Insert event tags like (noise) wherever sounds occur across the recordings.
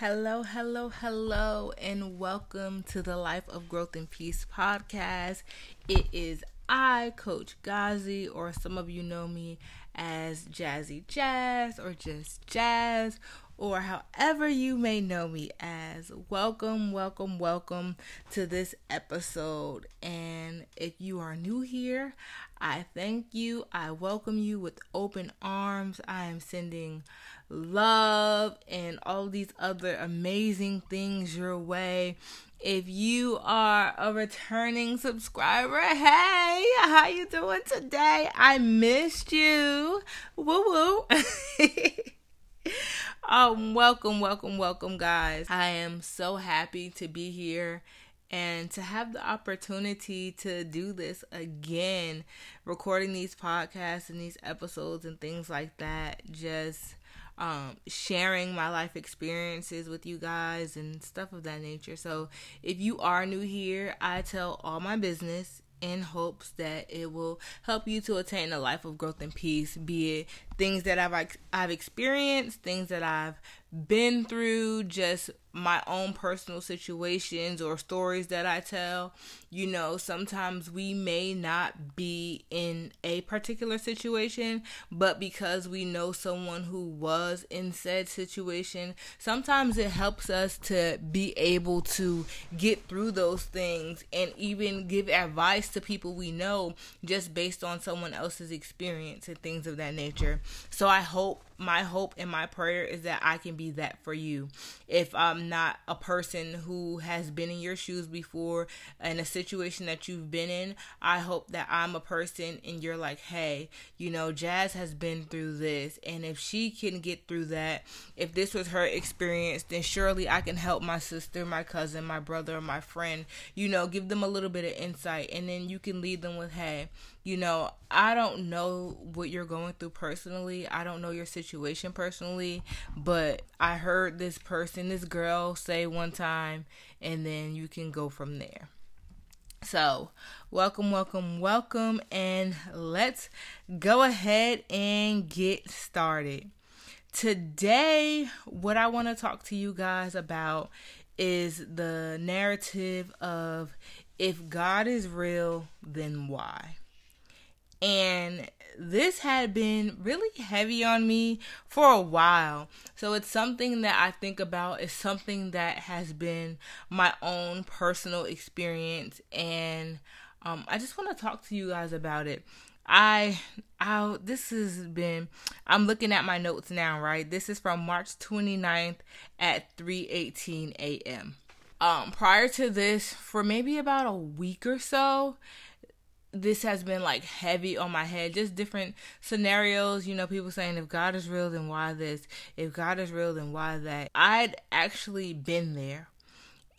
Hello, hello, hello, and welcome to the Life of Growth and Peace podcast. It is I, Coach Gazi, or some of you know me as Jazzy Jazz or just Jazz, or however you may know me as. Welcome, welcome, welcome to this episode. And if you are new here, I thank you. I welcome you with open arms. I am sending love and all these other amazing things your way. If you are a returning subscriber, hey, how you doing today? I missed you. Woo woo. (laughs) um, welcome, welcome, welcome, guys. I am so happy to be here and to have the opportunity to do this again, recording these podcasts and these episodes and things like that. Just um, sharing my life experiences with you guys and stuff of that nature. So, if you are new here, I tell all my business in hopes that it will help you to attain a life of growth and peace, be it things that I've I've experienced, things that I've been through, just my own personal situations or stories that I tell. You know, sometimes we may not be in a particular situation, but because we know someone who was in said situation, sometimes it helps us to be able to get through those things and even give advice to people we know just based on someone else's experience and things of that nature. So I hope my hope and my prayer is that I can be that for you. If I'm not a person who has been in your shoes before and a that you've been in, I hope that I'm a person and you're like, hey, you know, Jazz has been through this. And if she can get through that, if this was her experience, then surely I can help my sister, my cousin, my brother, my friend, you know, give them a little bit of insight. And then you can lead them with, hey, you know, I don't know what you're going through personally. I don't know your situation personally, but I heard this person, this girl say one time, and then you can go from there. So, welcome, welcome, welcome, and let's go ahead and get started. Today, what I want to talk to you guys about is the narrative of if God is real, then why? and this had been really heavy on me for a while. So it's something that I think about. It's something that has been my own personal experience, and um, I just want to talk to you guys about it. I, I, this has been, I'm looking at my notes now, right? This is from March 29th at 3:18 a.m. Um, prior to this, for maybe about a week or so, this has been like heavy on my head. Just different scenarios you know people saying if god is real then why this? If god is real then why that? I'd actually been there.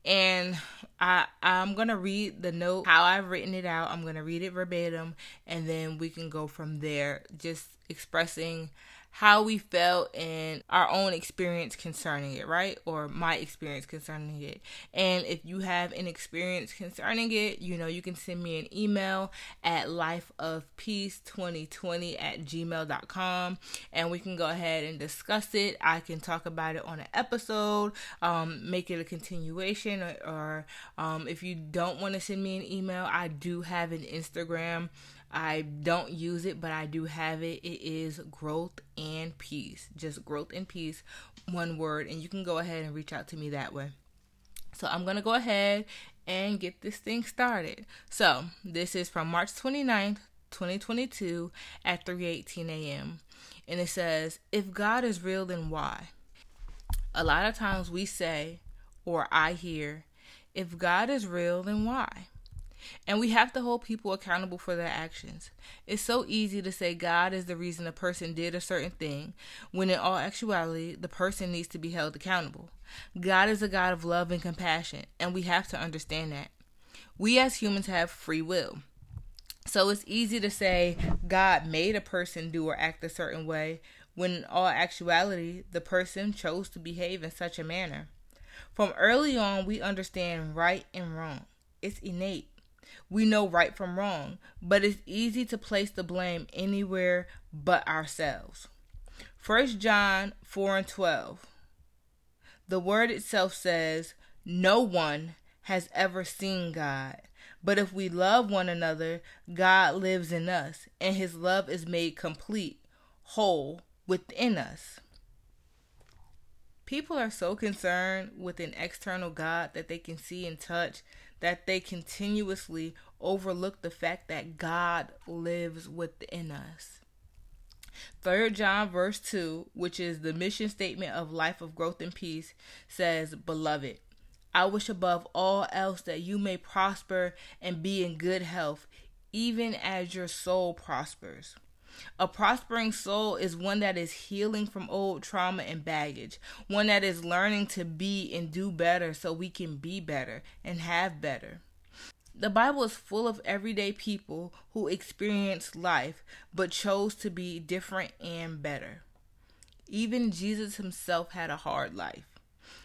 And i i'm gonna read the note how i've written it out. I'm gonna read it verbatim and then we can go from there. Just expressing how we felt and our own experience concerning it, right? Or my experience concerning it. And if you have an experience concerning it, you know, you can send me an email at lifeofpeace2020 at gmail.com and we can go ahead and discuss it. I can talk about it on an episode, um, make it a continuation, or, or um, if you don't want to send me an email, I do have an Instagram I don't use it, but I do have it. It is growth and peace. Just growth and peace, one word. And you can go ahead and reach out to me that way. So I'm going to go ahead and get this thing started. So this is from March 29th, 2022 at 3:18 a.m. And it says, "If God is real, then why?" A lot of times we say, or I hear, "If God is real, then why?" And we have to hold people accountable for their actions. It's so easy to say God is the reason a person did a certain thing, when in all actuality, the person needs to be held accountable. God is a God of love and compassion, and we have to understand that. We as humans have free will. So it's easy to say God made a person do or act a certain way, when in all actuality, the person chose to behave in such a manner. From early on, we understand right and wrong. It's innate. We know right from wrong, but it's easy to place the blame anywhere but ourselves. 1 John 4 and 12. The word itself says, No one has ever seen God. But if we love one another, God lives in us, and his love is made complete, whole within us. People are so concerned with an external God that they can see and touch that they continuously overlook the fact that God lives within us. 3 John verse 2, which is the mission statement of life of growth and peace, says, Beloved, I wish above all else that you may prosper and be in good health, even as your soul prospers. A prospering soul is one that is healing from old trauma and baggage, one that is learning to be and do better so we can be better and have better. The Bible is full of everyday people who experienced life but chose to be different and better. Even Jesus himself had a hard life.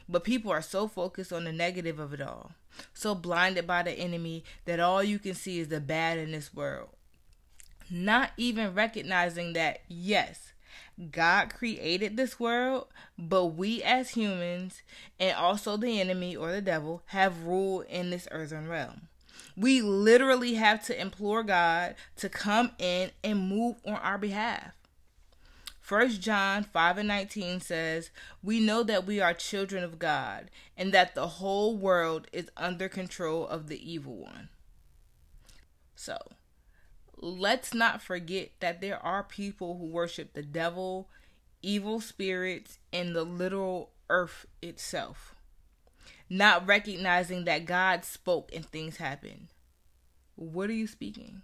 But people are so focused on the negative of it all, so blinded by the enemy that all you can see is the bad in this world not even recognizing that, yes, God created this world, but we as humans and also the enemy or the devil have rule in this earthen realm. We literally have to implore God to come in and move on our behalf. 1 John 5 and 19 says, We know that we are children of God and that the whole world is under control of the evil one. So, let's not forget that there are people who worship the devil, evil spirits, and the literal earth itself, not recognizing that God spoke and things happened. What are you speaking?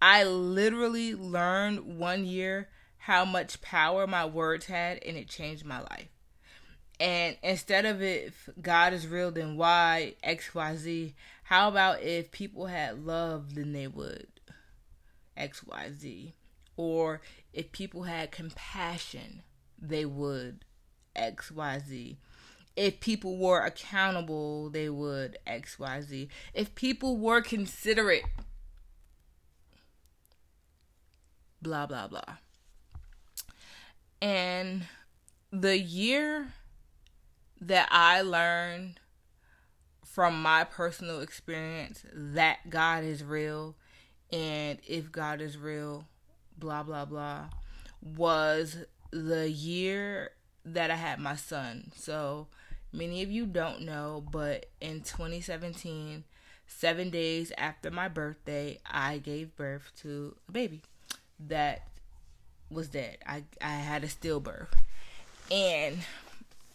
I literally learned one year how much power my words had, and it changed my life. And instead of if God is real, then why X, Y, Z? How about if people had love, then they would X, Y, Z? Or if people had compassion, they would X, Y, Z. If people were accountable, they would X, Y, Z. If people were considerate, blah, blah, blah. And the year that I learned from my personal experience that God is real and if God is real, blah, blah, blah, was the year that I had my son. So many of you don't know, but in 2017, seven days after my birthday, I gave birth to a baby that was dead. I, I had a stillbirth. And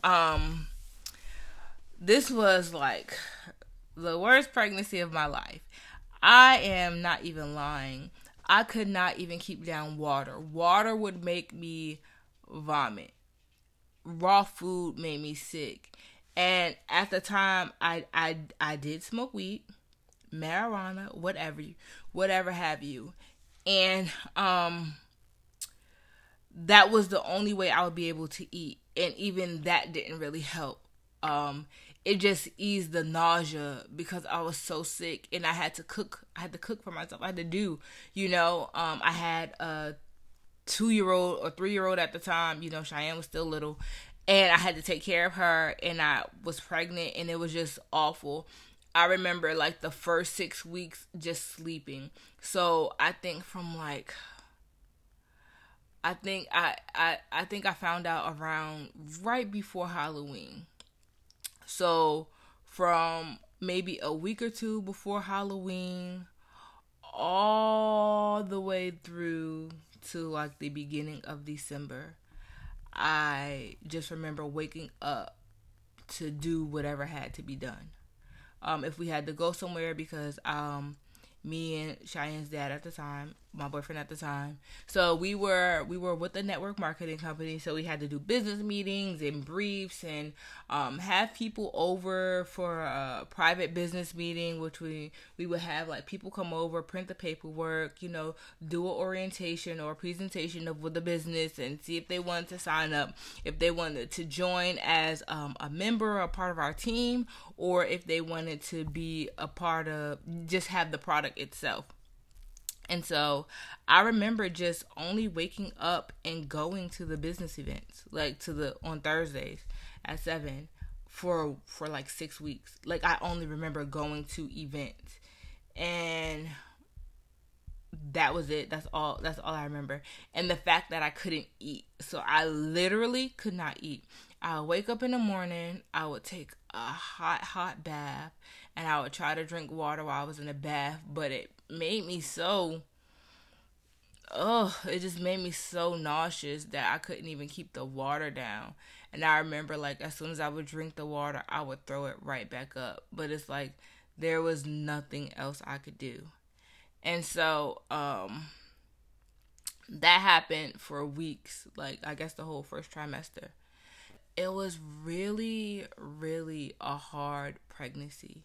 um this was like the worst pregnancy of my life. I am not even lying. I could not even keep down water. Water would make me vomit. Raw food made me sick. And at the time I I I did smoke weed, marijuana, whatever whatever have you. And um that was the only way I would be able to eat. And even that didn't really help. Um it just eased the nausea because I was so sick and I had to cook. I had to cook for myself. I had to do, you know, um, I had a two year old or three year old at the time. You know, Cheyenne was still little, and I had to take care of her. And I was pregnant, and it was just awful. I remember like the first six weeks just sleeping. So I think from like I think I, I I think I found out around right before Halloween. So from maybe a week or two before Halloween all the way through to like the beginning of December, I just remember waking up to do whatever had to be done. Um, if we had to go somewhere because um, me and Cheyenne's dad at the time, my boyfriend at the time. So we were we were with a network marketing company, so we had to do business meetings and briefs and um, have people over for a private business meeting, which we we would have like people come over, print the paperwork, you know, do an orientation or a presentation of the business and see if they wanted to sign up, if they wanted to join as um, a member or a part of our team, or if they wanted to be a part of just have the product itself. And so I remember just only waking up and going to the business events, like to the on Thursdays at seven for for like six weeks. Like I only remember going to events. And that was it. That's all that's all I remember. And the fact that I couldn't eat. So I literally could not eat. I would wake up in the morning, I would take a hot, hot bath, and I would try to drink water while I was in the bath, but it made me so oh, it just made me so nauseous that I couldn't even keep the water down. And I remember like as soon as I would drink the water, I would throw it right back up. But it's like there was nothing else I could do. And so um that happened for weeks, like I guess the whole first trimester. It was really really a hard pregnancy.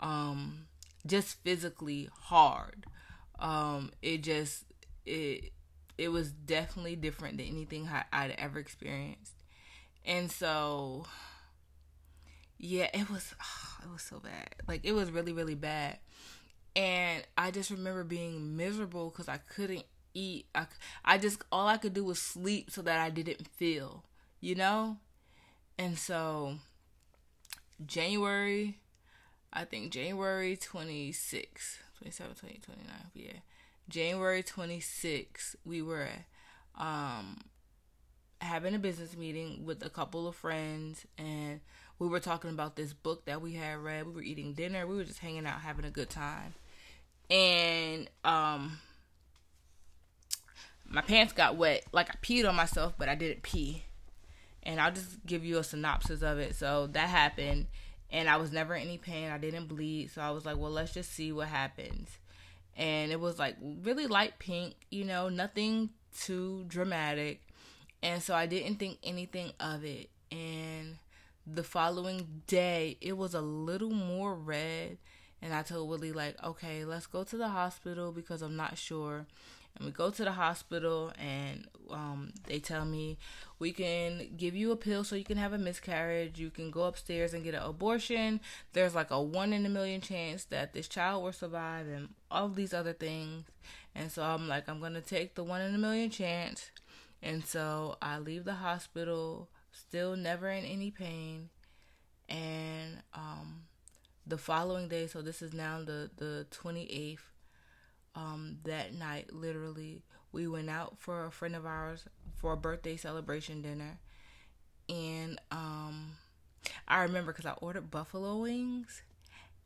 Um just physically hard. Um it just it it was definitely different than anything I, would ever experienced, and so yeah, it was oh, (sighs) it was so bad. Like it was really really bad, and I just remember being miserable because I couldn't eat. I I just all I could do was sleep so that I didn't feel, you know, and so January, I think January 26, 27, 28, 29, yeah. January 26th, we were um, having a business meeting with a couple of friends, and we were talking about this book that we had read. We were eating dinner. We were just hanging out, having a good time. And um, my pants got wet. Like I peed on myself, but I didn't pee. And I'll just give you a synopsis of it. So that happened, and I was never in any pain. I didn't bleed. So I was like, well, let's just see what happens and it was like really light pink, you know, nothing too dramatic. And so I didn't think anything of it. And the following day, it was a little more red. And I told Willie, like, okay, let's go to the hospital because I'm not sure. And we go to the hospital, and um, they tell me we can give you a pill so you can have a miscarriage. You can go upstairs and get an abortion. There's like a one in a million chance that this child will survive, and all these other things. And so I'm like, I'm gonna take the one in a million chance. And so I leave the hospital, still never in any pain. And um, the following day, so this is now the the 28th um, that night, literally, we went out for a friend of ours for a birthday celebration dinner. And um, I remember because I ordered buffalo wings.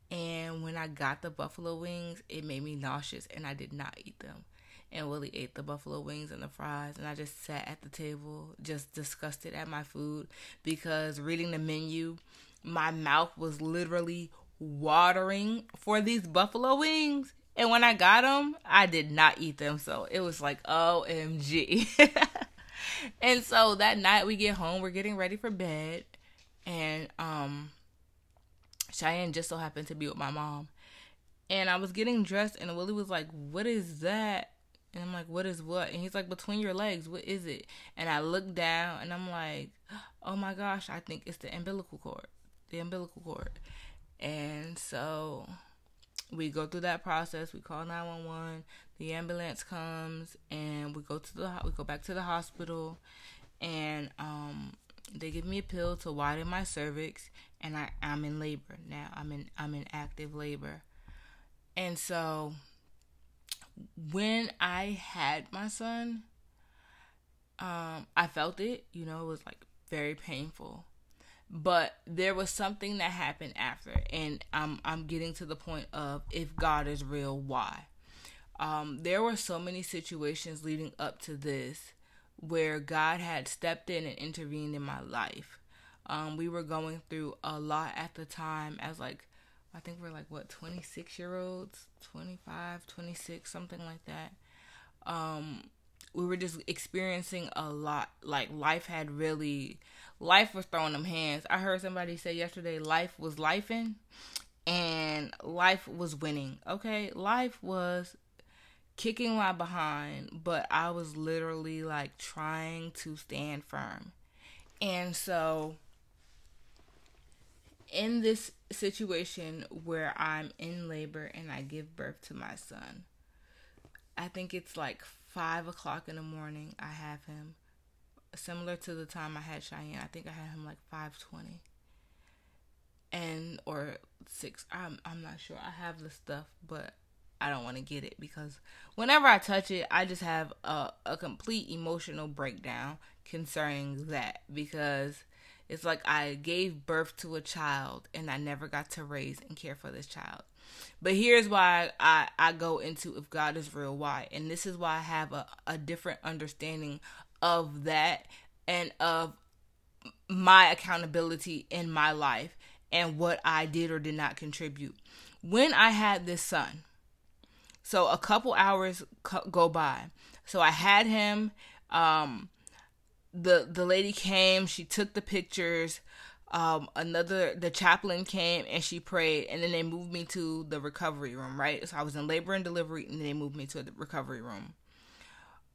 And when I got the buffalo wings, it made me nauseous and I did not eat them. And Willie ate the buffalo wings and the fries. And I just sat at the table, just disgusted at my food because reading the menu, my mouth was literally watering for these buffalo wings. And when I got them, I did not eat them. So it was like, OMG. (laughs) and so that night we get home, we're getting ready for bed. And um Cheyenne just so happened to be with my mom. And I was getting dressed and Willie was like, What is that? And I'm like, What is what? And he's like, Between your legs, what is it? And I look down and I'm like, Oh my gosh, I think it's the umbilical cord. The umbilical cord. And so we go through that process. We call 911. The ambulance comes and we go to the we go back to the hospital and um they give me a pill to widen my cervix and I I'm in labor now. I'm in I'm in active labor. And so when I had my son um I felt it, you know, it was like very painful but there was something that happened after and i'm i'm getting to the point of if god is real why? Um there were so many situations leading up to this where god had stepped in and intervened in my life. Um we were going through a lot at the time as like i think we're like what 26 year olds? 25 26 something like that. Um we were just experiencing a lot like life had really life was throwing them hands. I heard somebody say yesterday life was lifing and life was winning. Okay, life was kicking my behind, but I was literally like trying to stand firm. And so in this situation where I'm in labor and I give birth to my son, I think it's like five o'clock in the morning. I have him similar to the time I had Cheyenne. I think I had him like five twenty, and or six. I'm I'm not sure. I have the stuff, but I don't want to get it because whenever I touch it, I just have a, a complete emotional breakdown concerning that because it's like I gave birth to a child and I never got to raise and care for this child. But here's why I, I go into if God is real, why. And this is why I have a, a different understanding of that and of my accountability in my life and what I did or did not contribute. When I had this son, so a couple hours go by. So I had him. Um, the the lady came. She took the pictures. Um, another the chaplain came and she prayed, and then they moved me to the recovery room. Right. So I was in labor and delivery, and they moved me to the recovery room.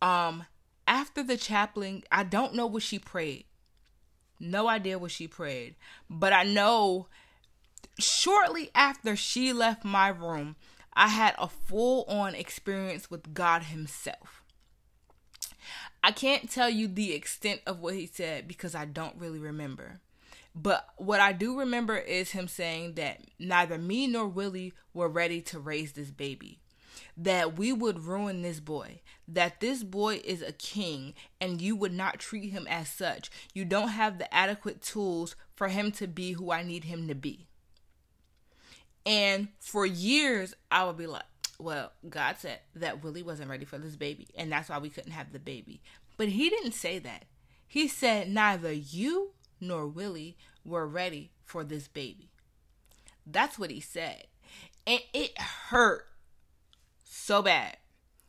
Um, after the chaplain, I don't know what she prayed. No idea what she prayed, but I know shortly after she left my room, I had a full on experience with God Himself. I can't tell you the extent of what He said because I don't really remember. But what I do remember is Him saying that neither me nor Willie were ready to raise this baby. That we would ruin this boy. That this boy is a king and you would not treat him as such. You don't have the adequate tools for him to be who I need him to be. And for years, I would be like, well, God said that Willie wasn't ready for this baby, and that's why we couldn't have the baby. But He didn't say that. He said neither you nor Willie were ready for this baby. That's what He said. And it hurt so bad.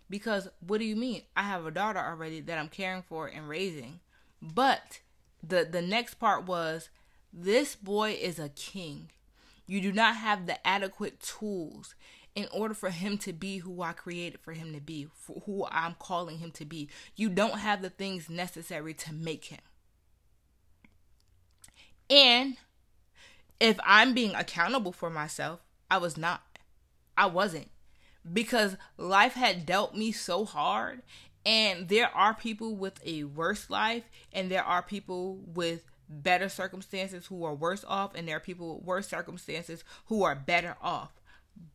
Because what do you mean? I have a daughter already that I'm caring for and raising. But the the next part was this boy is a king. You do not have the adequate tools in order for him to be who I created for him to be, for who I'm calling him to be. You don't have the things necessary to make him. And if I'm being accountable for myself, I was not. I wasn't. Because life had dealt me so hard. And there are people with a worse life, and there are people with better circumstances who are worse off, and there are people with worse circumstances who are better off.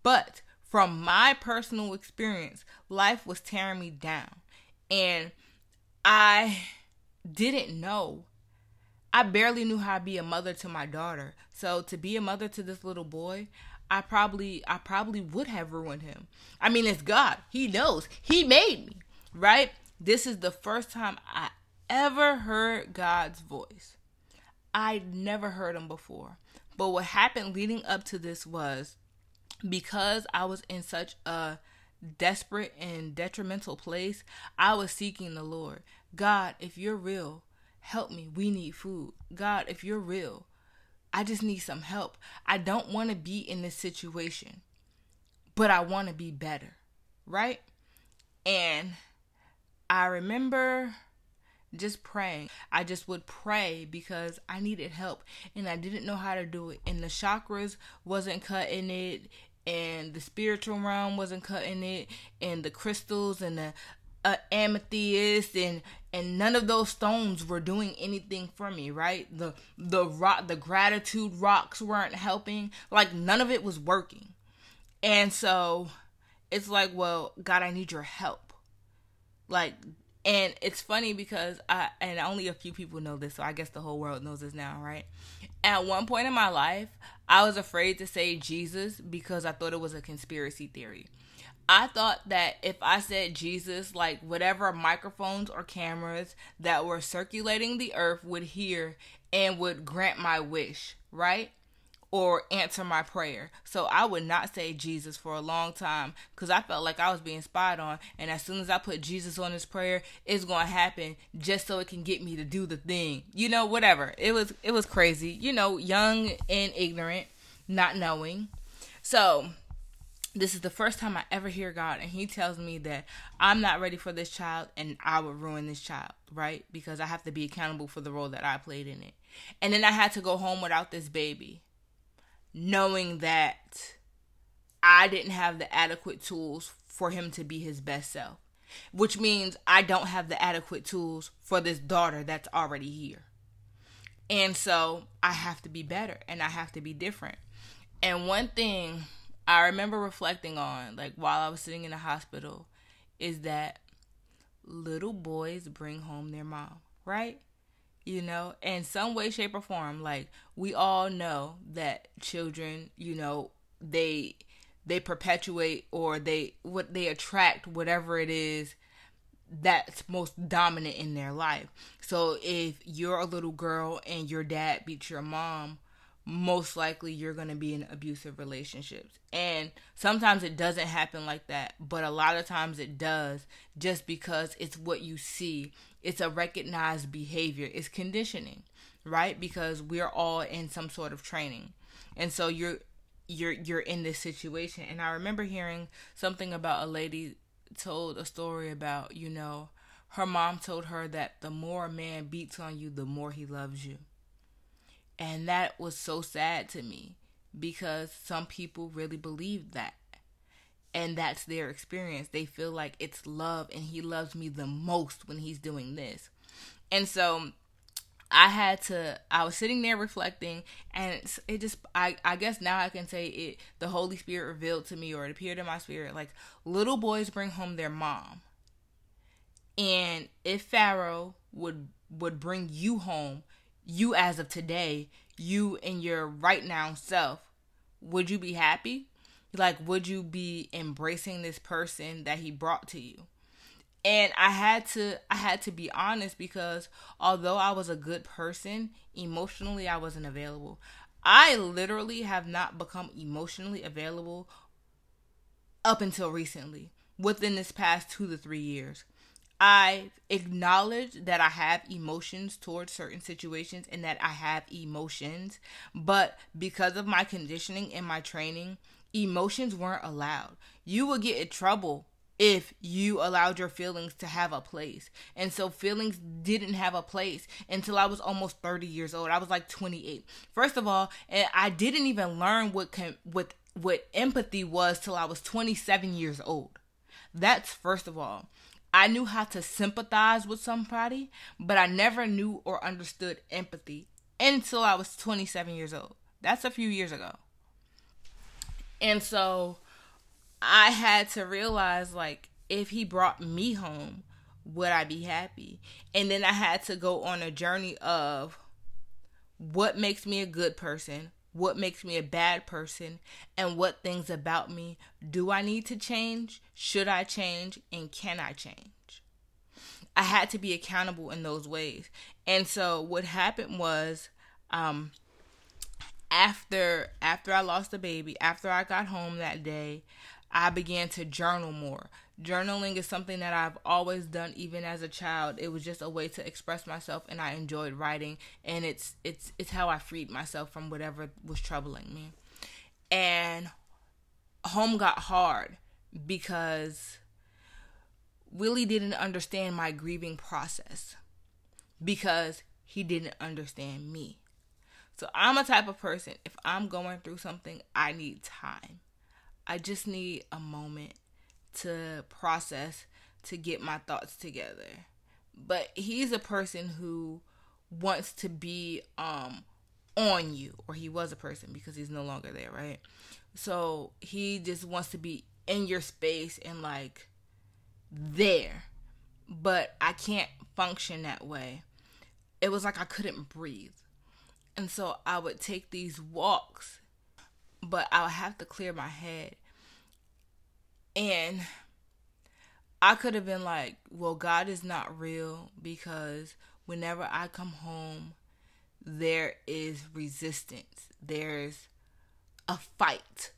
But from my personal experience, life was tearing me down. And I didn't know. I barely knew how to be a mother to my daughter. So to be a mother to this little boy, I probably I probably would have ruined him. I mean, it's God. He knows. He made me, right? This is the first time I ever heard God's voice. I'd never heard him before. But what happened leading up to this was because I was in such a desperate and detrimental place, I was seeking the Lord. God, if you're real, help me. We need food. God, if you're real, I just need some help. I don't want to be in this situation, but I want to be better, right? And I remember just praying. I just would pray because I needed help and I didn't know how to do it. And the chakras wasn't cutting it and the spiritual realm wasn't cutting it and the crystals and the uh, amethyst and and none of those stones were doing anything for me right the the rock the gratitude rocks weren't helping like none of it was working and so it's like well god i need your help like and it's funny because I and only a few people know this, so I guess the whole world knows this now, right? At one point in my life, I was afraid to say Jesus because I thought it was a conspiracy theory. I thought that if I said Jesus, like whatever microphones or cameras that were circulating the earth would hear and would grant my wish, right? or answer my prayer. So I would not say Jesus for a long time because I felt like I was being spied on. And as soon as I put Jesus on this prayer, it's to happen just so it can get me to do the thing. You know, whatever. It was it was crazy. You know, young and ignorant, not knowing. So this is the first time I ever hear God, and He tells me that I'm not ready for this child and I would ruin this child, right? Because I have to be accountable for the role that I played in it. And then I had to go home without this baby knowing that I didn't have the adequate tools for him to be his best self, which means I don't have the adequate tools for this daughter that's already here. And so I have to be better and I have to be different. And one thing I remember reflecting on, like while I was sitting in the hospital, is that little boys bring home their mom, right? You know, in some way, shape, or form, like we all know that children, you know, they they perpetuate or they what they attract whatever it is that's most dominant in their life. So if you're a little girl and your dad beats your mom, most likely you're going to be in abusive relationships. And sometimes it doesn't happen like that, but a lot of times it does just because it's what you see. It's a recognized behavior, it's conditioning, right? Because we're all in some sort of training. And so you're you're you're in this situation and I remember hearing something about a lady told a story about, you know, her mom told her that the more a man beats on you, the more he loves you. And that was so sad to me because some people really believe that. And that's their experience. They feel like it's love and he loves me the most when he's doing this. And so I had to I was sitting there reflecting and it just I I guess now I can say it the Holy Spirit revealed to me or it appeared in my spirit like little boys bring home their mom. And if Pharaoh would would bring you home, you as of today, you and your right now self, would you be happy? Like would you be embracing this person that he brought to you? and i had to i had to be honest because although i was a good person emotionally i wasn't available i literally have not become emotionally available up until recently within this past two to three years i acknowledge that i have emotions towards certain situations and that i have emotions but because of my conditioning and my training emotions weren't allowed you would get in trouble if you allowed your feelings to have a place. And so feelings didn't have a place until I was almost 30 years old. I was like 28. First of all, and I didn't even learn what can, what what empathy was till I was 27 years old. That's first of all. I knew how to sympathize with somebody, but I never knew or understood empathy until I was 27 years old. That's a few years ago. And so I had to realize like if he brought me home, would I be happy? And then I had to go on a journey of what makes me a good person, what makes me a bad person, and what things about me do I need to change? Should I change? And can I change? I had to be accountable in those ways. And so what happened was um after after I lost the baby, after I got home that day, I began to journal more. Journaling is something that I've always done even as a child. It was just a way to express myself and I enjoyed writing and it's it's it's how I freed myself from whatever was troubling me. And home got hard because Willie didn't understand my grieving process because he didn't understand me. So I'm a type of person, if I'm going through something, I need time. I just need a moment to process, to get my thoughts together. But he's a person who wants to be um on you or he was a person because he's no longer there, right? So he just wants to be in your space and like there. But I can't function that way. It was like I couldn't breathe. And so I would take these walks but I would have to clear my head. And I could have been like, well, God is not real because whenever I come home, there is resistance. There's a fight.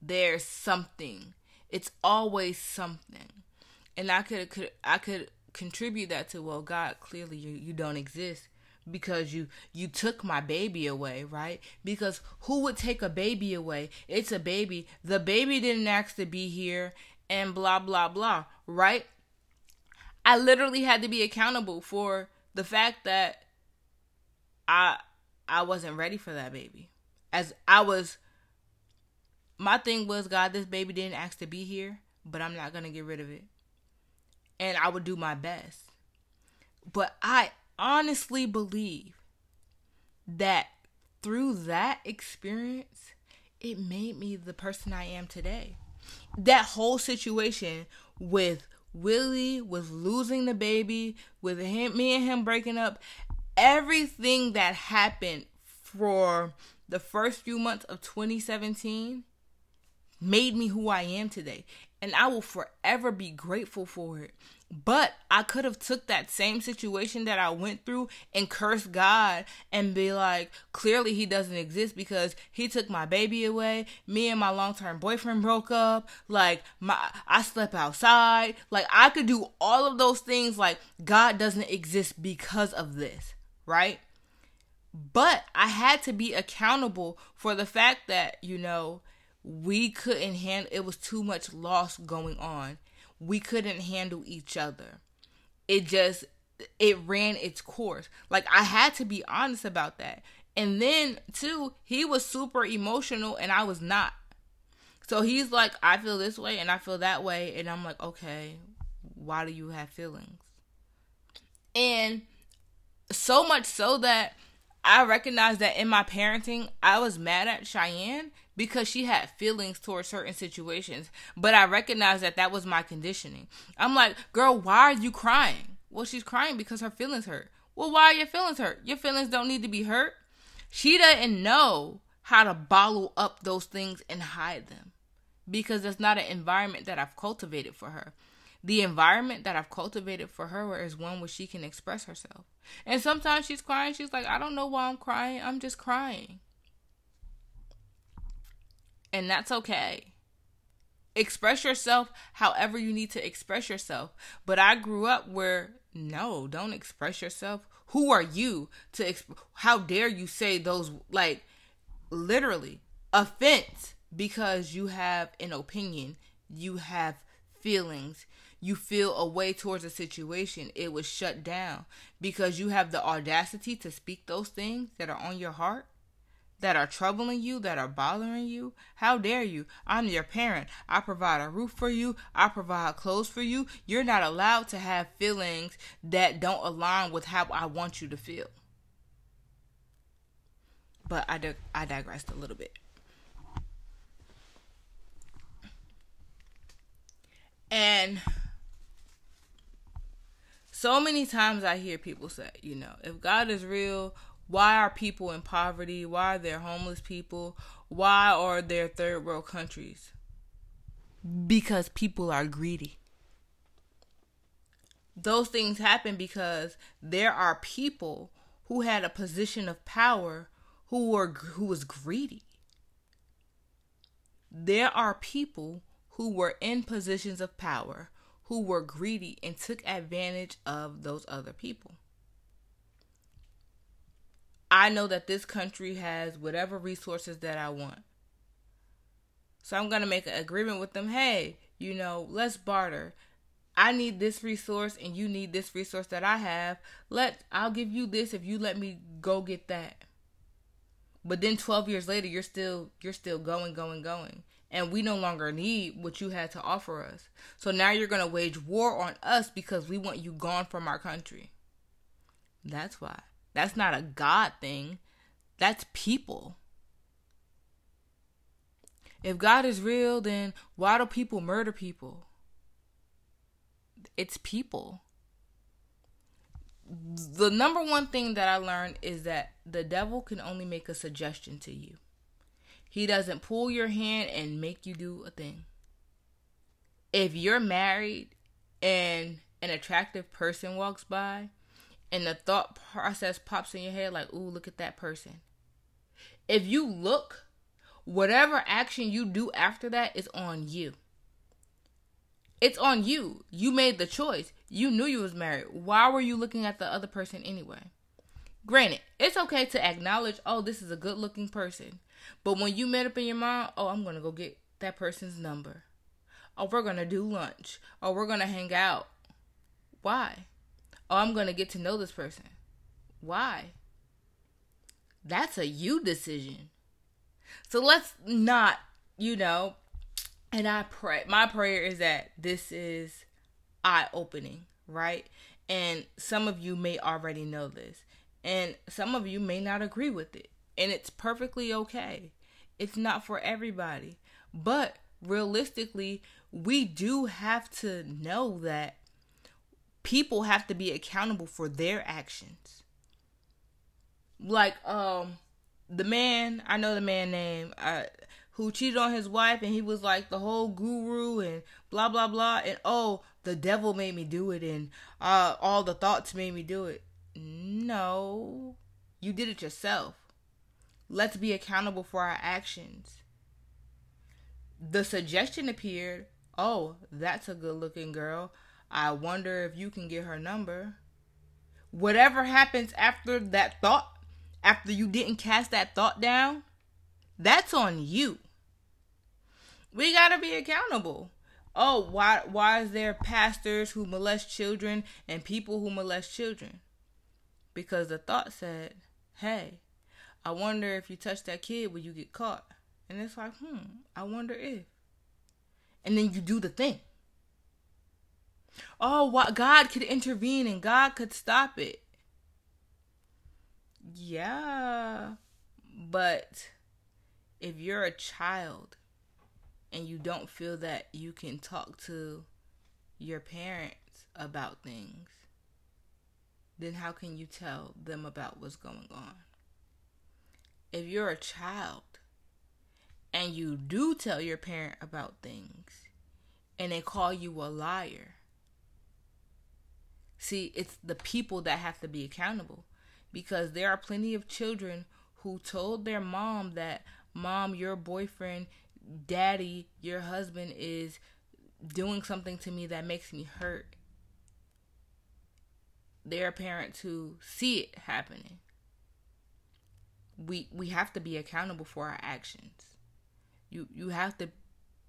There's something. It's always something. And I could could I could contribute that to well God clearly you, you don't exist because you you took my baby away right? Because who would take a baby away? It's a baby. The baby didn't ask to be here and blah blah blah right? I literally had to be accountable for the fact that i i wasn't ready for that baby. As i was my thing was god this baby didn't ask to be here but I'm not to get rid of it. And I would do my best. But I honestly believe that through that experience, it made me the person I am today. That whole situation with Willie, with losing the baby, with him, me and him breaking up, everything that happened for the first few months of 2017 made me who I am today. And I will forever be grateful for it. But I could have took that same situation that I went through and cursed God and be like, clearly he doesn't exist because he took my baby away. Me and my long-term boyfriend broke up. Like my I slept outside. Like I could do all of those things like God doesn't exist because of this, right? But I had to be accountable for the fact that, you know, we couldn't handle it was too much loss going on we couldn't handle each other. It just it ran its course. Like I had to be honest about that. And then too, he was super emotional and I was not. So he's like, I feel this way and I feel that way. And I'm like, okay, why do you have feelings? And so much so that I recognize that in my parenting, I was mad at Cheyenne because she had feelings towards certain situations. But I recognize that that was my conditioning. I'm like, girl, why are you crying? Well, she's crying because her feelings hurt. Well, why are your feelings hurt? Your feelings don't need to be hurt. She doesn't know how to bottle up those things and hide them because it's not an environment that I've cultivated for her. The environment that I've cultivated for her is one where she can express herself. And sometimes she's crying. She's like, I don't know why I'm crying. I'm just crying. And that's okay. Express yourself however you need to express yourself. But I grew up where no, don't express yourself. Who are you to exp- how dare you say those like literally offense because you have an opinion, you have feelings, you feel a way towards a situation, it was shut down because you have the audacity to speak those things that are on your heart that are troubling you, that are bothering you? How dare you? I'm your parent. I provide a roof for you. I provide clothes for you. You're not allowed to have feelings that don't align with how I want you to feel. But I, dig- I digressed a little bit. And so many times I hear people say, you know, if God is real, why are people in poverty? Why are there homeless people? Why are there third world countries? Because people are greedy. Those things happen because there are people who had a position of power who were who was greedy. There are people who were in positions of power who were greedy and took advantage of those other people. I know that this country has whatever resources that I want. So I'm going to make an agreement with them. Hey, you know, let's barter. I need this resource and you need this resource that I have. Let I'll give you this if you let me go get that. But then 12 years later you're still you're still going going going and we no longer need what you had to offer us. So now you're going to wage war on us because we want you gone from our country. That's why. That's not a God thing. That's people. If God is real, then why do people murder people? It's people. The number one thing that I learned is that the devil can only make a suggestion to you. He doesn't pull your hand and make you do a thing. If you're married and an attractive person walks by, and the thought process pops in your head like, ooh, look at that person. If you look, whatever action you do after that is on you. It's on you. You made the choice. You knew you was married. Why were you looking at the other person anyway? Granted, it's okay to acknowledge, oh, this is a good looking person. But when you met up in your mind, oh, I'm gonna go get that person's number. Oh, we're gonna do lunch. Oh, we're gonna hang out. Why? Oh, I'm going to get to know this person. Why? That's a you decision. So let's not, you know, And I pray, my prayer is that this is eye opening, right? And some of you may already know this, and some of you may not agree with it. And it's perfectly okay. It's not for everybody. But realistically, we do have to know that people have to be accountable for their actions. Like um the man, I know the man name, uh, who cheated on his wife and he was like the whole guru and blah blah blah and oh, the devil made me do it and uh all the thoughts made me do it. No. You did it yourself. Let's be accountable for our actions. The suggestion appeared, "Oh, that's a good-looking girl. I wonder if you can get her number. Whatever happens after that thought, after you didn't cast that thought down, that's on you. We got to be accountable. Oh, why why is there pastors who molest children and people who molest children? Because the thought said, "Hey, I wonder if you touch that kid will you get caught?" And it's like, "Hmm, I wonder if." And then you do the thing oh, what God could intervene and God could stop it. Yeah, but if you're a child and you don't feel that you can talk to your parents about things, then how can you tell them about what's going on? If you're a child and you do tell your parent about things and they call you a liar, See, it's the people that have to be accountable because there are plenty of children who told their mom that, Mom, your boyfriend, daddy, your husband is doing something to me that makes me hurt. There are parents who see it happening. We we have to be accountable for our actions. You you have to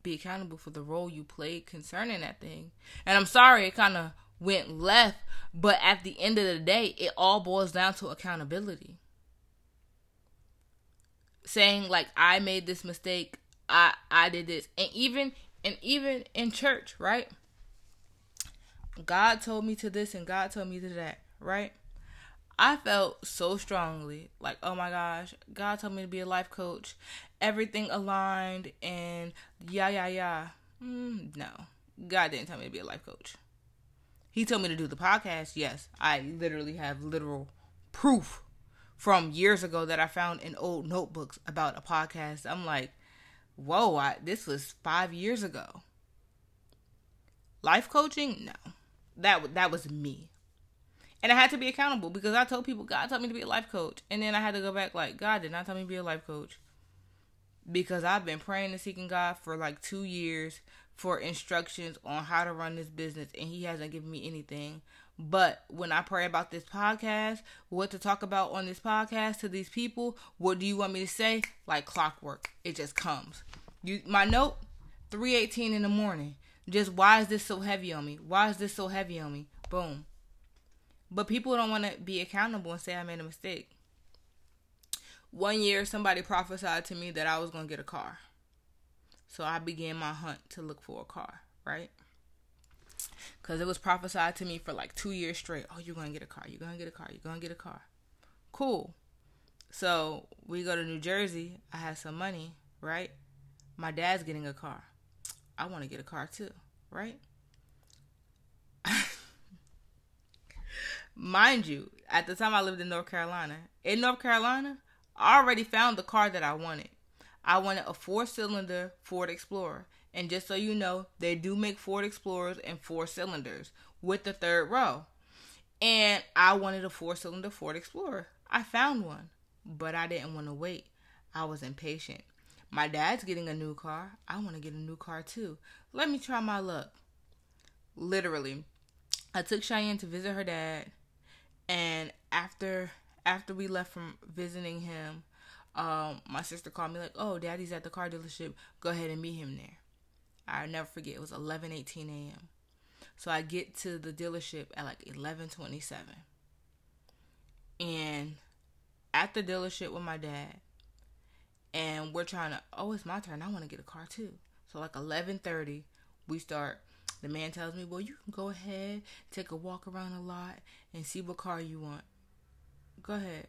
be accountable for the role you played concerning that thing. And I'm sorry it kind of went left. But at the end of the day, it all boils down to accountability. Saying like I made this mistake, I I did this. And even and even in church, right? God told me to this and God told me to that, right? I felt so strongly like, oh my gosh, God told me to be a life coach. Everything aligned and yeah, yeah, yeah. Mm, no, God didn't tell me to be a life coach. He told me to do the podcast. Yes, I literally have literal proof from years ago that I found in old notebooks about a podcast. I'm like, whoa, I, this was five years ago. Life coaching? No, that that was me, and I had to be accountable because I told people God told me to be a life coach, and then I had to go back like God did not tell me to be a life coach because I've been praying and seeking God for like two years for instructions on how to run this business and he hasn't given me anything. But when I pray about this podcast, what to talk about on this podcast to these people, what do you want me to say? Like clockwork. It just comes. You my note, 318 in the morning. Just why is this so heavy on me? Why is this so heavy on me? Boom. But people don't want to be accountable and say I made a mistake. One year somebody prophesied to me that I was going to get a car. So I began my hunt to look for a car, right? Because it was prophesied to me for like two years straight. Oh, you're going to get a car. You're going to get a car. You're going to get a car. Cool. So we go to New Jersey. I have some money, right? My dad's getting a car. I want to get a car too, right? (laughs) Mind you, at the time I lived in North Carolina. In North Carolina, I already found the car that I wanted. I wanted a four cylinder Ford Explorer. And just so you know, they do make Ford Explorers in four cylinders with the third row. And I wanted a four cylinder Ford Explorer. I found one, but I didn't want to wait. I was impatient. My dad's getting a new car. I want to get a new car too. Let me try my luck. Literally, I took Cheyenne to visit her dad, and after after we left from visiting him, um, my sister called me like, "Oh, Daddy's at the car dealership. Go ahead and meet him there." I'll never forget. It was 11:18 a.m. So I get to the dealership at like 11:27, and at the dealership with my dad, and we're trying to. Oh, it's my turn. I want to get a car too. So like 11:30, we start. The man tells me, "Well, you can go ahead, take a walk around the lot, and see what car you want. Go ahead."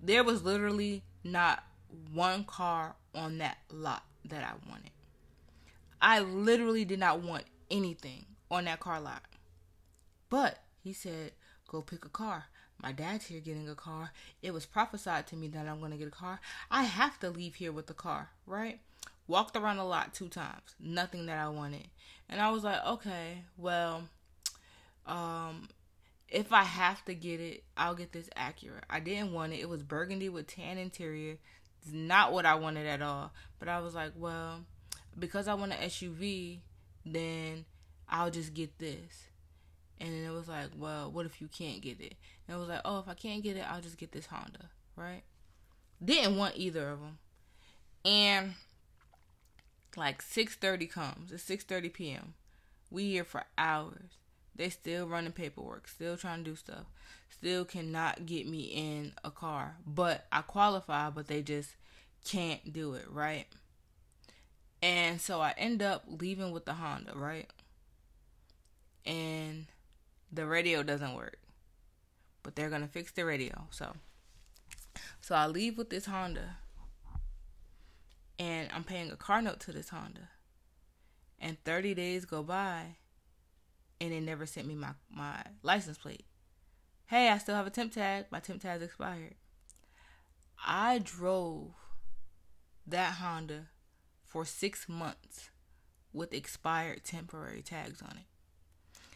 There was literally not one car on that lot that I wanted. I literally did not want anything on that car lot. But he said, "Go pick a car." My dad's here getting a car. It was prophesied to me that I'm going to get a car. I have to leave here with the car, right? Walked around a lot two times. Nothing that I wanted. And I was like, okay, well, um, if I have to get it, I'll get this Acura. I didn't want it. It was burgundy with tan interior. It's not what I wanted at all. But I was like, well, because I want an SUV, then I'll just get this. And then it was like, well, what if you can't get it? And it was like, oh, if I can't get it, I'll just get this Honda, right? Didn't want either of them. And like 6:30 comes. It's 6:30 p.m. We here for hours. They still running paperwork, still trying to do stuff. Still cannot get me in a car. But I qualify, but they just can't do it, right? And so I end up leaving with the Honda, right? And the radio doesn't work. But they're gonna fix the radio. So so I leave with this Honda and I'm paying a car note to this Honda. And 30 days go by and they never sent me my, my license plate. Hey, I still have a temp tag. My temp tag's expired. I drove that Honda for six months with expired temporary tags on it.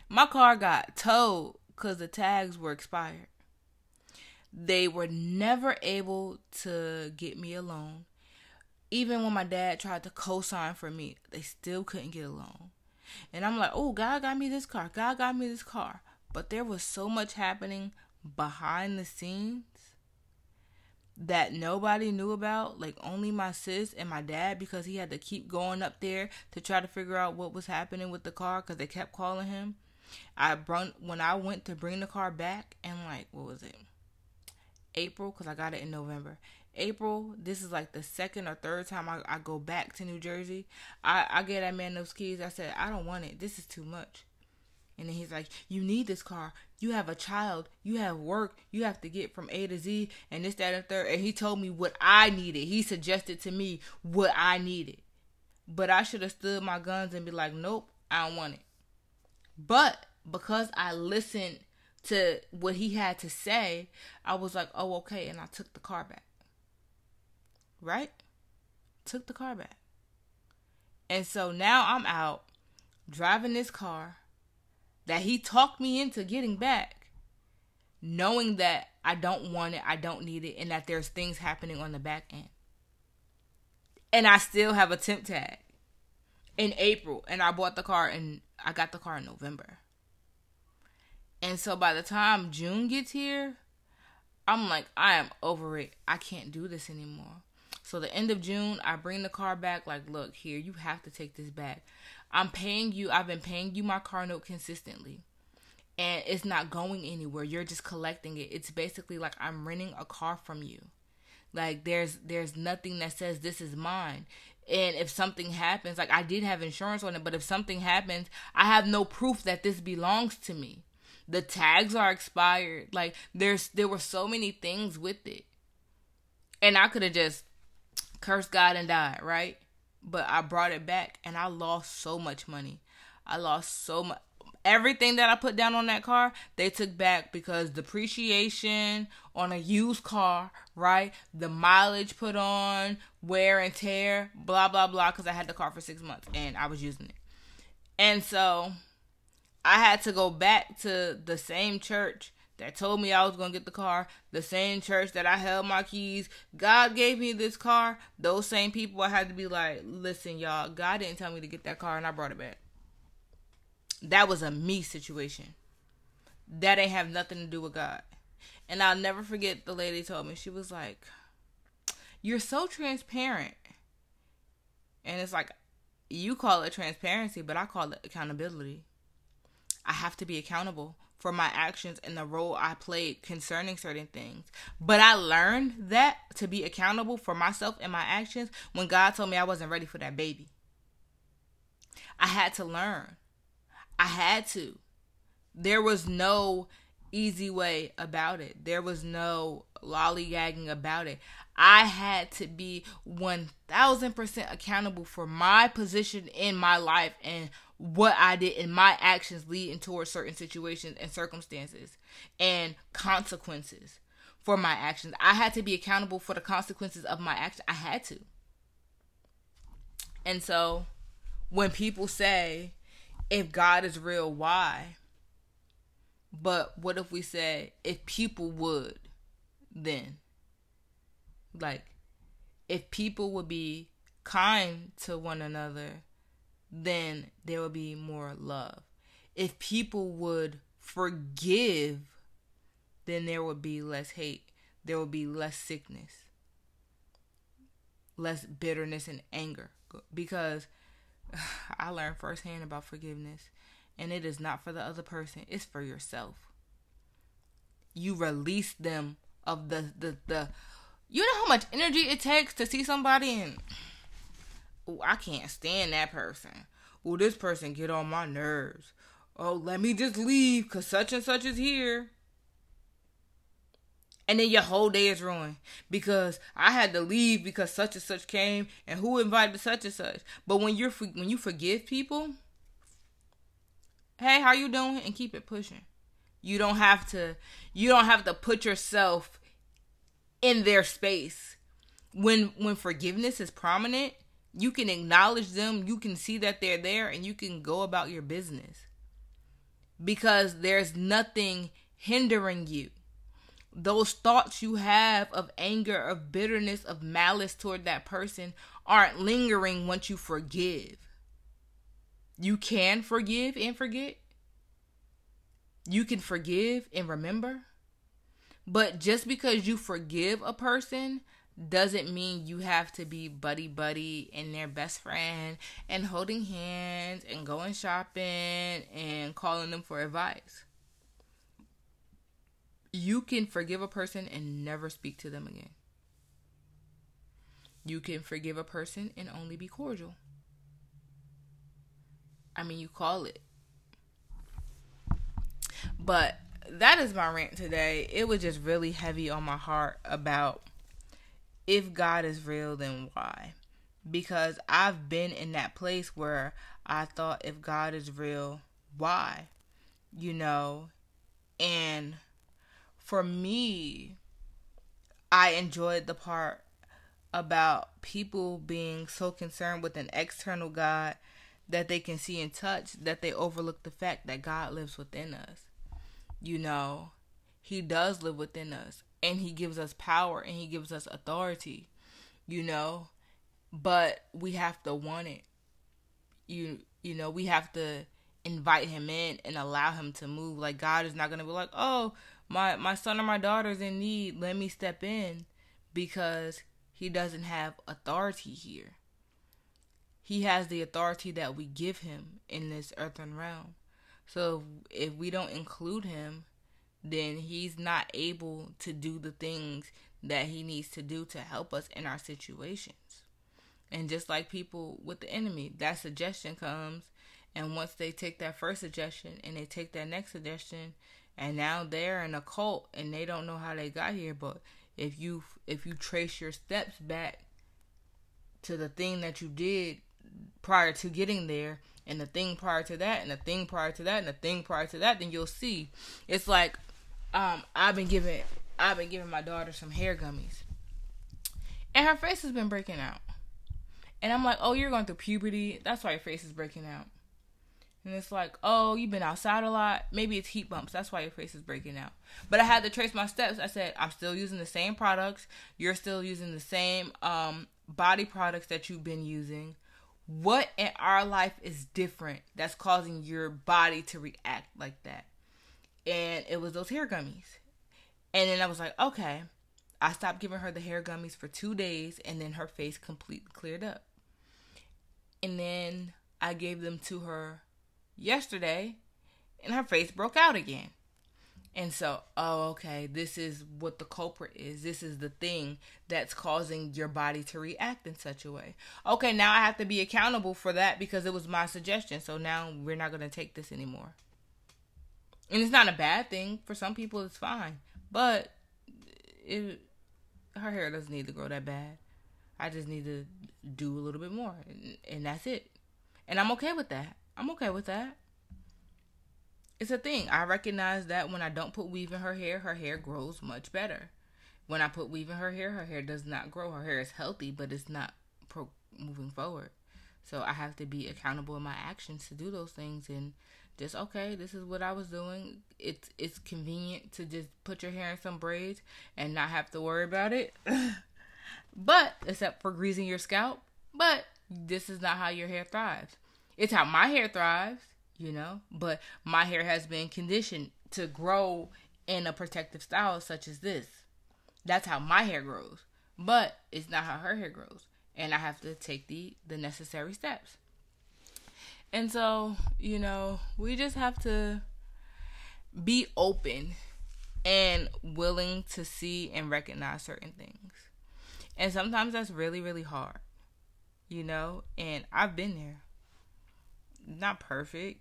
My car got towed because the tags were expired. They were never able to get me a loan. Even when my dad tried to co sign for me, they still couldn't get a loan. And I'm like, oh, God got me this car. God got me this car. But there was so much happening behind the scenes that nobody knew about, like only my sis and my dad, because he had to keep going up there to try to figure out what was happening with the car because they kept calling him. I brought when I went to bring the car back and like what was it? April because I got it in November. April, this is like the second or third time I, I go back to New Jersey. I, I get that man those keys. I said, I don't want it. This is too much. And then he's like, You need this car. You have a child. You have work. You have to get from A to Z and this, that, and third. And he told me what I needed. He suggested to me what I needed. But I should have stood my guns and be like, Nope, I don't want it. But because I listened to what he had to say, I was like, oh, okay. And I took the car back. Right? Took the car back. And so now I'm out driving this car that he talked me into getting back, knowing that I don't want it, I don't need it, and that there's things happening on the back end. And I still have a temp tag in April, and I bought the car and I got the car in November. And so by the time June gets here, I'm like, I am over it. I can't do this anymore. So the end of June, I bring the car back. Like, look here, you have to take this back. I'm paying you. I've been paying you my car note consistently, and it's not going anywhere. You're just collecting it. It's basically like I'm renting a car from you. Like there's there's nothing that says this is mine. And if something happens, like I did have insurance on it, but if something happens, I have no proof that this belongs to me. The tags are expired. Like there's there were so many things with it. And I could have just cursed God and died, right? But I brought it back and I lost so much money. I lost so much everything that I put down on that car, they took back because depreciation on a used car, right? The mileage put on, wear and tear, blah blah blah. Because I had the car for six months and I was using it, and so I had to go back to the same church that told me I was going to get the car, the same church that I held my keys. God gave me this car. Those same people I had to be like, listen, y'all, God didn't tell me to get that car and I brought it back. That was a me situation. That ain't have nothing to do with God. And I'll never forget the lady told me, she was like, You're so transparent. And it's like, you call it transparency, but I call it accountability. I have to be accountable for my actions and the role I played concerning certain things. But I learned that to be accountable for myself and my actions when God told me I wasn't ready for that baby. I had to learn. I had to. There was no easy way about it. There was no lollygagging about it. I had to be 1000% accountable for my position in my life and what I did and my actions leading towards certain situations and circumstances and consequences for my actions. I had to be accountable for the consequences of my actions. I had to. And so when people say, if God is real, why? But what if we said, if people would, then? Like, if people would be kind to one another, then there would be more love. If people would forgive, then there would be less hate. There would be less sickness, less bitterness and anger. Because (sighs) I learned firsthand about forgiveness, and it is not for the other person, it's for yourself. You release them of the, the, the, you know how much energy it takes to see somebody and oh, I can't stand that person. Oh, this person get on my nerves. Oh, let me just leave cuz such and such is here. And then your whole day is ruined because I had to leave because such and such came and who invited such and such. But when you're when you forgive people, hey, how you doing and keep it pushing. You don't have to you don't have to put yourself in their space. When when forgiveness is prominent, you can acknowledge them, you can see that they're there and you can go about your business. Because there's nothing hindering you. Those thoughts you have of anger, of bitterness, of malice toward that person aren't lingering once you forgive. You can forgive and forget. You can forgive and remember. But just because you forgive a person doesn't mean you have to be buddy buddy and their best friend and holding hands and going shopping and calling them for advice. You can forgive a person and never speak to them again. You can forgive a person and only be cordial. I mean, you call it. But that is my rant today. It was just really heavy on my heart about if God is real, then why? Because I've been in that place where I thought if God is real, why? You know, and for me, I enjoyed the part about people being so concerned with an external God that they can see and touch that they overlook the fact that God lives within us you know, he does live within us and he gives us power and he gives us authority, you know, but we have to want it. You you know, we have to invite him in and allow him to move. Like God is not going to be like, "Oh, my my son or my daughter's in need, let me step in." Because he doesn't have authority here. He has the authority that we give him in this earthen realm. So if we don't include him, then he's not able to do the things that he needs to do to help us in our situations. And just like people with the enemy, that suggestion comes, and once they take that first suggestion and they take that next suggestion, and now they're in a cult and they don't know how they got here. But if you if you trace your steps back to the thing that you did prior to getting there, and the thing prior to that and the thing prior to that and the thing prior to that, then you'll see. It's like um, I've been giving I've been giving my daughter some hair gummies. And her face has been breaking out. And I'm like, "Oh, you're going through puberty. That's why your face is breaking out." And it's like, "Oh, you've been outside a lot. Maybe it's heat bumps. That's why your face is breaking out." But I had to trace my steps. I said, "I'm still using the same products. You're still using the same um, body products that you've been using what in our life is different that's causing your body to react like that? And it was those hair gummies. And then I was like, okay. I stopped giving her the hair gummies for two days, and then her face completely cleared up. And then I gave them to her yesterday, and her face broke out again. And so, oh, okay, this is what the culprit is. This is the thing that's causing your body to react in such a way. Okay, now I have to be accountable for that because it was my suggestion. So now we're not going to take this anymore. And it's not a bad thing. For some people, it's fine. But it, her hair doesn't need to grow that bad. I just need to do a little bit more. And, and that's it. And I'm okay with that. I'm okay with that it's a thing. I recognize that when I don't put weave in her hair, her hair grows much better. When I put weave in her hair, her hair does not grow. Her hair is healthy, but it's not pro- moving forward. So I have to be accountable in my actions to do those things and just okay, this is what I was doing. It's it's convenient to just put your hair in some braids and not have to worry about it. (laughs) but except for greasing your scalp, but this is not how your hair thrives. It's how my hair thrives you know. But my hair has been conditioned to grow in a protective style such as this. That's how my hair grows. But it's not how her hair grows. And I have to take the the necessary steps. And so, you know, we just have to be open and willing to see and recognize certain things. And sometimes that's really, really hard, you know, and I've been there. Not perfect,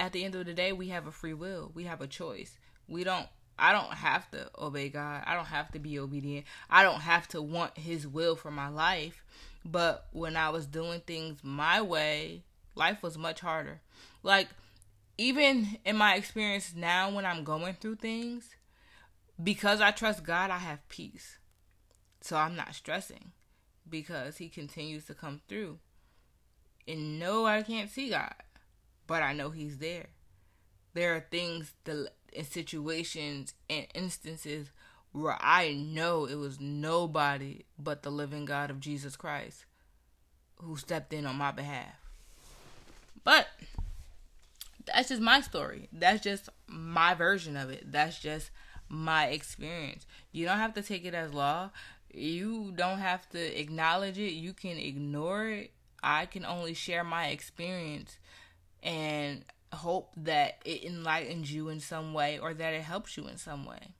at the end of the day, we have a free will. We have a choice. We don't I don't have to obey God. I don't have to be obedient. I don't have to want his will for my life. But when I was doing things my way, life was much harder. Like even in my experience now when I'm going through things, because I trust God, I have peace. So I'm not stressing because he continues to come through. And no, I can't see God but I know He's there. There are things, the in situations and instances where I know it was nobody but the living God of Jesus Christ who stepped in on my behalf. But that's just my story. That's just my version of it. That's just my experience. You don't have to take it as law. You don't have to acknowledge it. You can ignore it. I can only share my experience and hope that it enlightens you in some way or that it helps you in some way.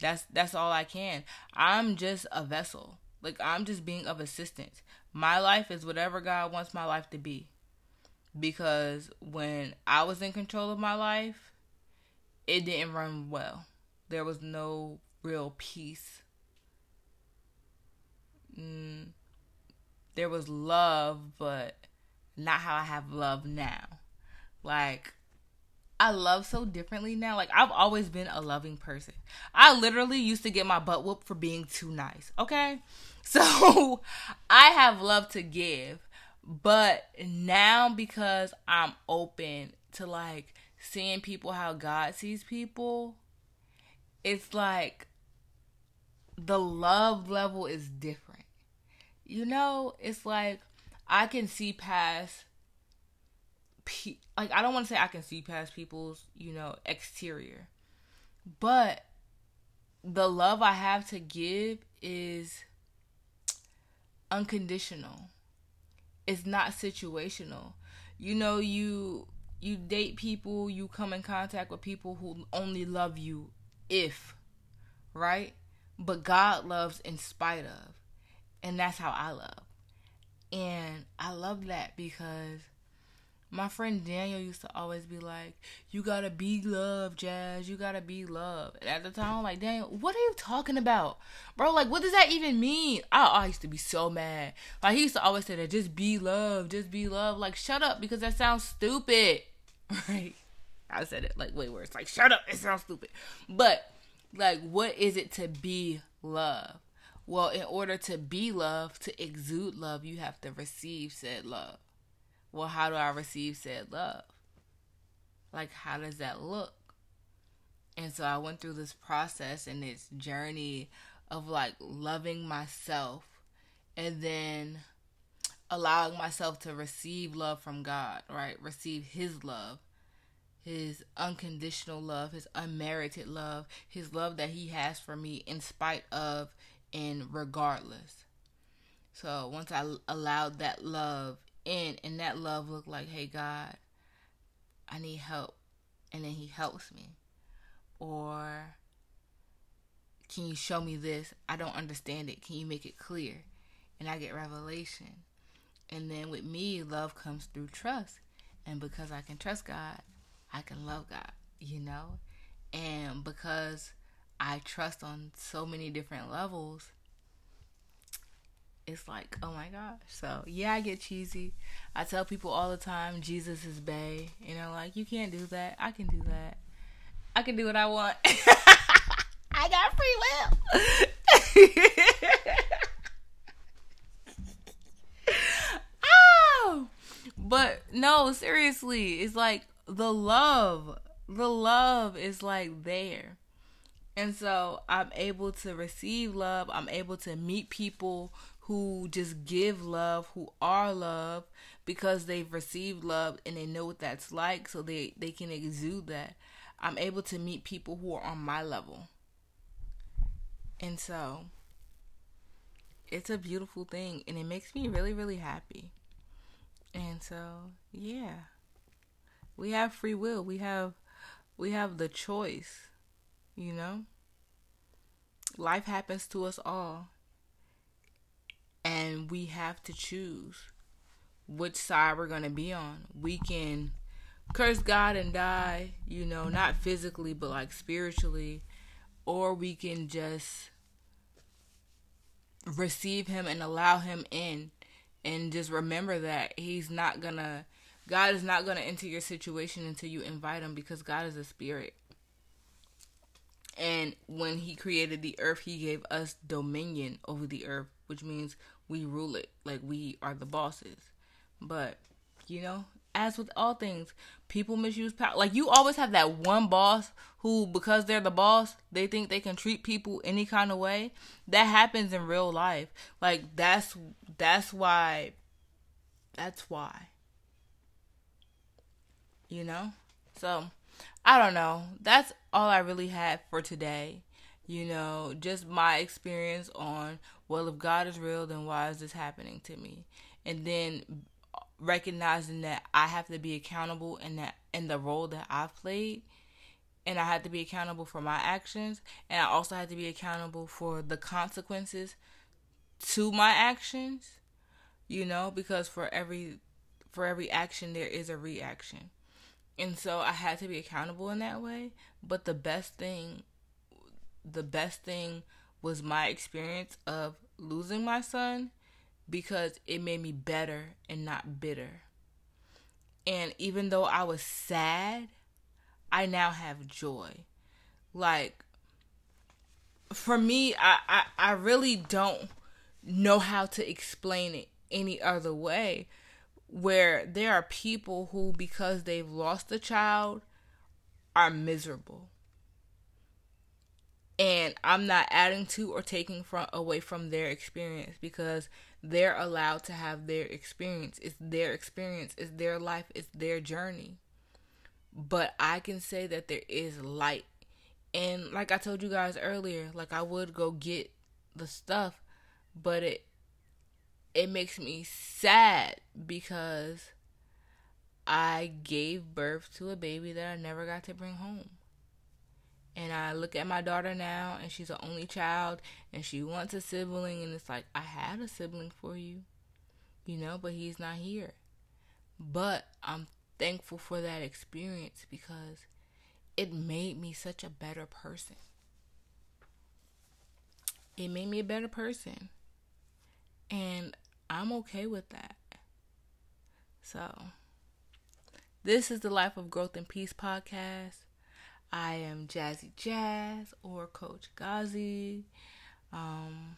That's that's all I can. I'm just a vessel. Like I'm just being of assistance. My life is whatever God wants my life to be. Because when I was in control of my life, it didn't run well. There was no real peace. Mm, there was love, but not how I have love now. Like, I love so differently now. Like, I've always been a loving person. I literally used to get my butt whooped for being too nice, okay? (laughs) So, I have love to give. But now, because I'm open to like seeing people how God sees people, it's like the love level is different. You know, it's like I can see past pe- like I don't want to say I can see past people's, you know, exterior. But the love I have to give is unconditional. It's not situational. You know, you you date people, you come in contact with people who only love you if, right? But God loves in spite of. And that's how I love. And I love that because my friend Daniel used to always be like, You gotta be love, Jazz. You gotta be love. And at the time, I'm like, Daniel, what are you talking about? Bro, like, what does that even mean? I, I used to be so mad. Like, he used to always say that, just be love, just be love. Like, shut up, because that sounds stupid. (laughs) Right? I said it like way worse. Like, shut up, it sounds stupid. But, like, what is it to be love? Well, in order to be love, to exude love, you have to receive said love. Well, how do I receive said love? Like, how does that look? And so I went through this process and this journey of like loving myself and then allowing myself to receive love from God, right? Receive His love, His unconditional love, His unmerited love, His love that He has for me in spite of and regardless. So once I allowed that love in, and that love looked like, hey, God, I need help. and then he helps me. Or can you show me this? I don't understand it. Can you make it clear? And I get revelation. And then with me, love comes through trust. And because I can trust God, I can love God, you know? And because I trust on so many different levels, it's like, oh my gosh. So, yeah, I get cheesy. I tell people all the time, Jesus is Bay. You know, like, you can't do that. I can do that. I can do what I want. (laughs) I got free will. oh! But no, seriously, it's like the love. The love is like there. And so I'm able to receive love. I'm able to meet people who just give love, who are love because they've received love and they know what that's like so they they can exude that. I'm able to meet people who are on my level. And so it's a beautiful thing and it makes me really really happy. And so, yeah. We have free will. We have we have the choice, you know? Life happens to us all and we have to choose which side we're going to be on. We can curse God and die, you know, not physically, but like spiritually, or we can just receive Him and allow Him in and just remember that He's not going to, God is not going to enter your situation until you invite Him because God is a spirit. And when He created the earth, He gave us dominion over the earth, which means we rule it like we are the bosses. But you know, as with all things, people misuse power. Like you always have that one boss who, because they're the boss, they think they can treat people any kind of way. That happens in real life. Like that's that's why. That's why. You know, so I don't know. That's all I really had for today you know, just my experience on, well, if God is real, then why is this happening to me? And then recognizing that I have to be accountable in that in the role that I've played and I had to be accountable for my actions and I also had to be accountable for the consequences to my actions you know because for every for every action there is a reaction and so I had to be accountable in that way but the best thing the best thing was my experience of losing my son because it made me better and not bitter. And even though I was sad, I now have joy. Like for me, I, I, I really don't know how to explain it any other way. Where there are people who, because they've lost a child, are miserable and I'm not adding to or taking from away from their experience because they're allowed to have their experience. It's their experience, it's their life, it's their journey. But I can say that there is light. And like I told you guys earlier, like I would go get the stuff, but it it makes me sad because I gave birth to a baby that I never got to bring home. And I look at my daughter now, and she's an only child, and she wants a sibling, and it's like, I had a sibling for you, you know, but he's not here. But I'm thankful for that experience because it made me such a better person. It made me a better person. And I'm okay with that. So, this is the Life of Growth and Peace podcast. I am Jazzy Jazz or Coach Jazzy. Um,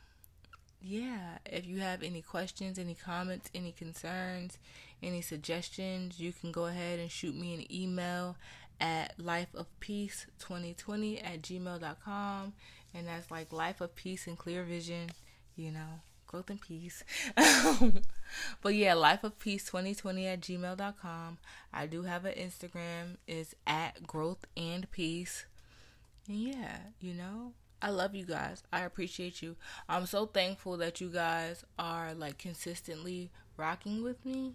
yeah, if you have any questions, any comments, any concerns, any suggestions, you can go ahead and shoot me an email at lifeofpeace2020 at gmail.com. And that's like life of peace and clear vision, you know growth and peace. (laughs) but yeah, life of peace 2020 at gmail.com. I do have an Instagram, is at growth and peace. And yeah, you know, I love you guys. I appreciate you. I'm so thankful that you guys are like consistently rocking with me.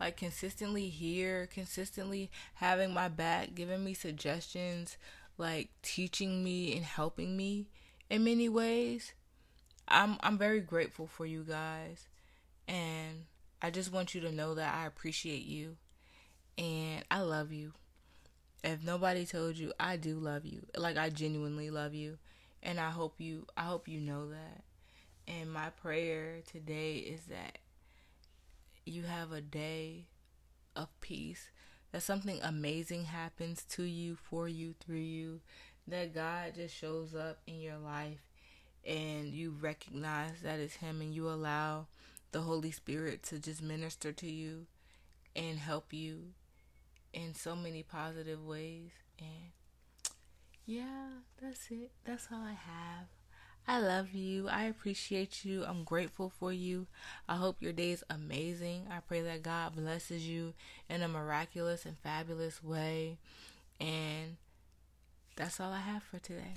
like consistently here, consistently having my back, giving me suggestions, like teaching me and helping me in many ways. I'm I'm very grateful for you guys and I just want you to know that I appreciate you and I love you. If nobody told you, I do love you. Like I genuinely love you and I hope you I hope you know that. And my prayer today is that you have a day of peace, that something amazing happens to you, for you, through you, that God just shows up in your life and you recognize that it's Him and you allow the Holy Spirit to just minister to you and help you in so many positive ways. And yeah, that's it. That's all I have. I love you. I appreciate you. I'm grateful for you. I hope your day is amazing. I pray that God blesses you in a miraculous and fabulous way. And that's all I have for today.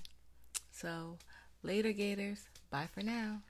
So, later, Gators. Bye for now.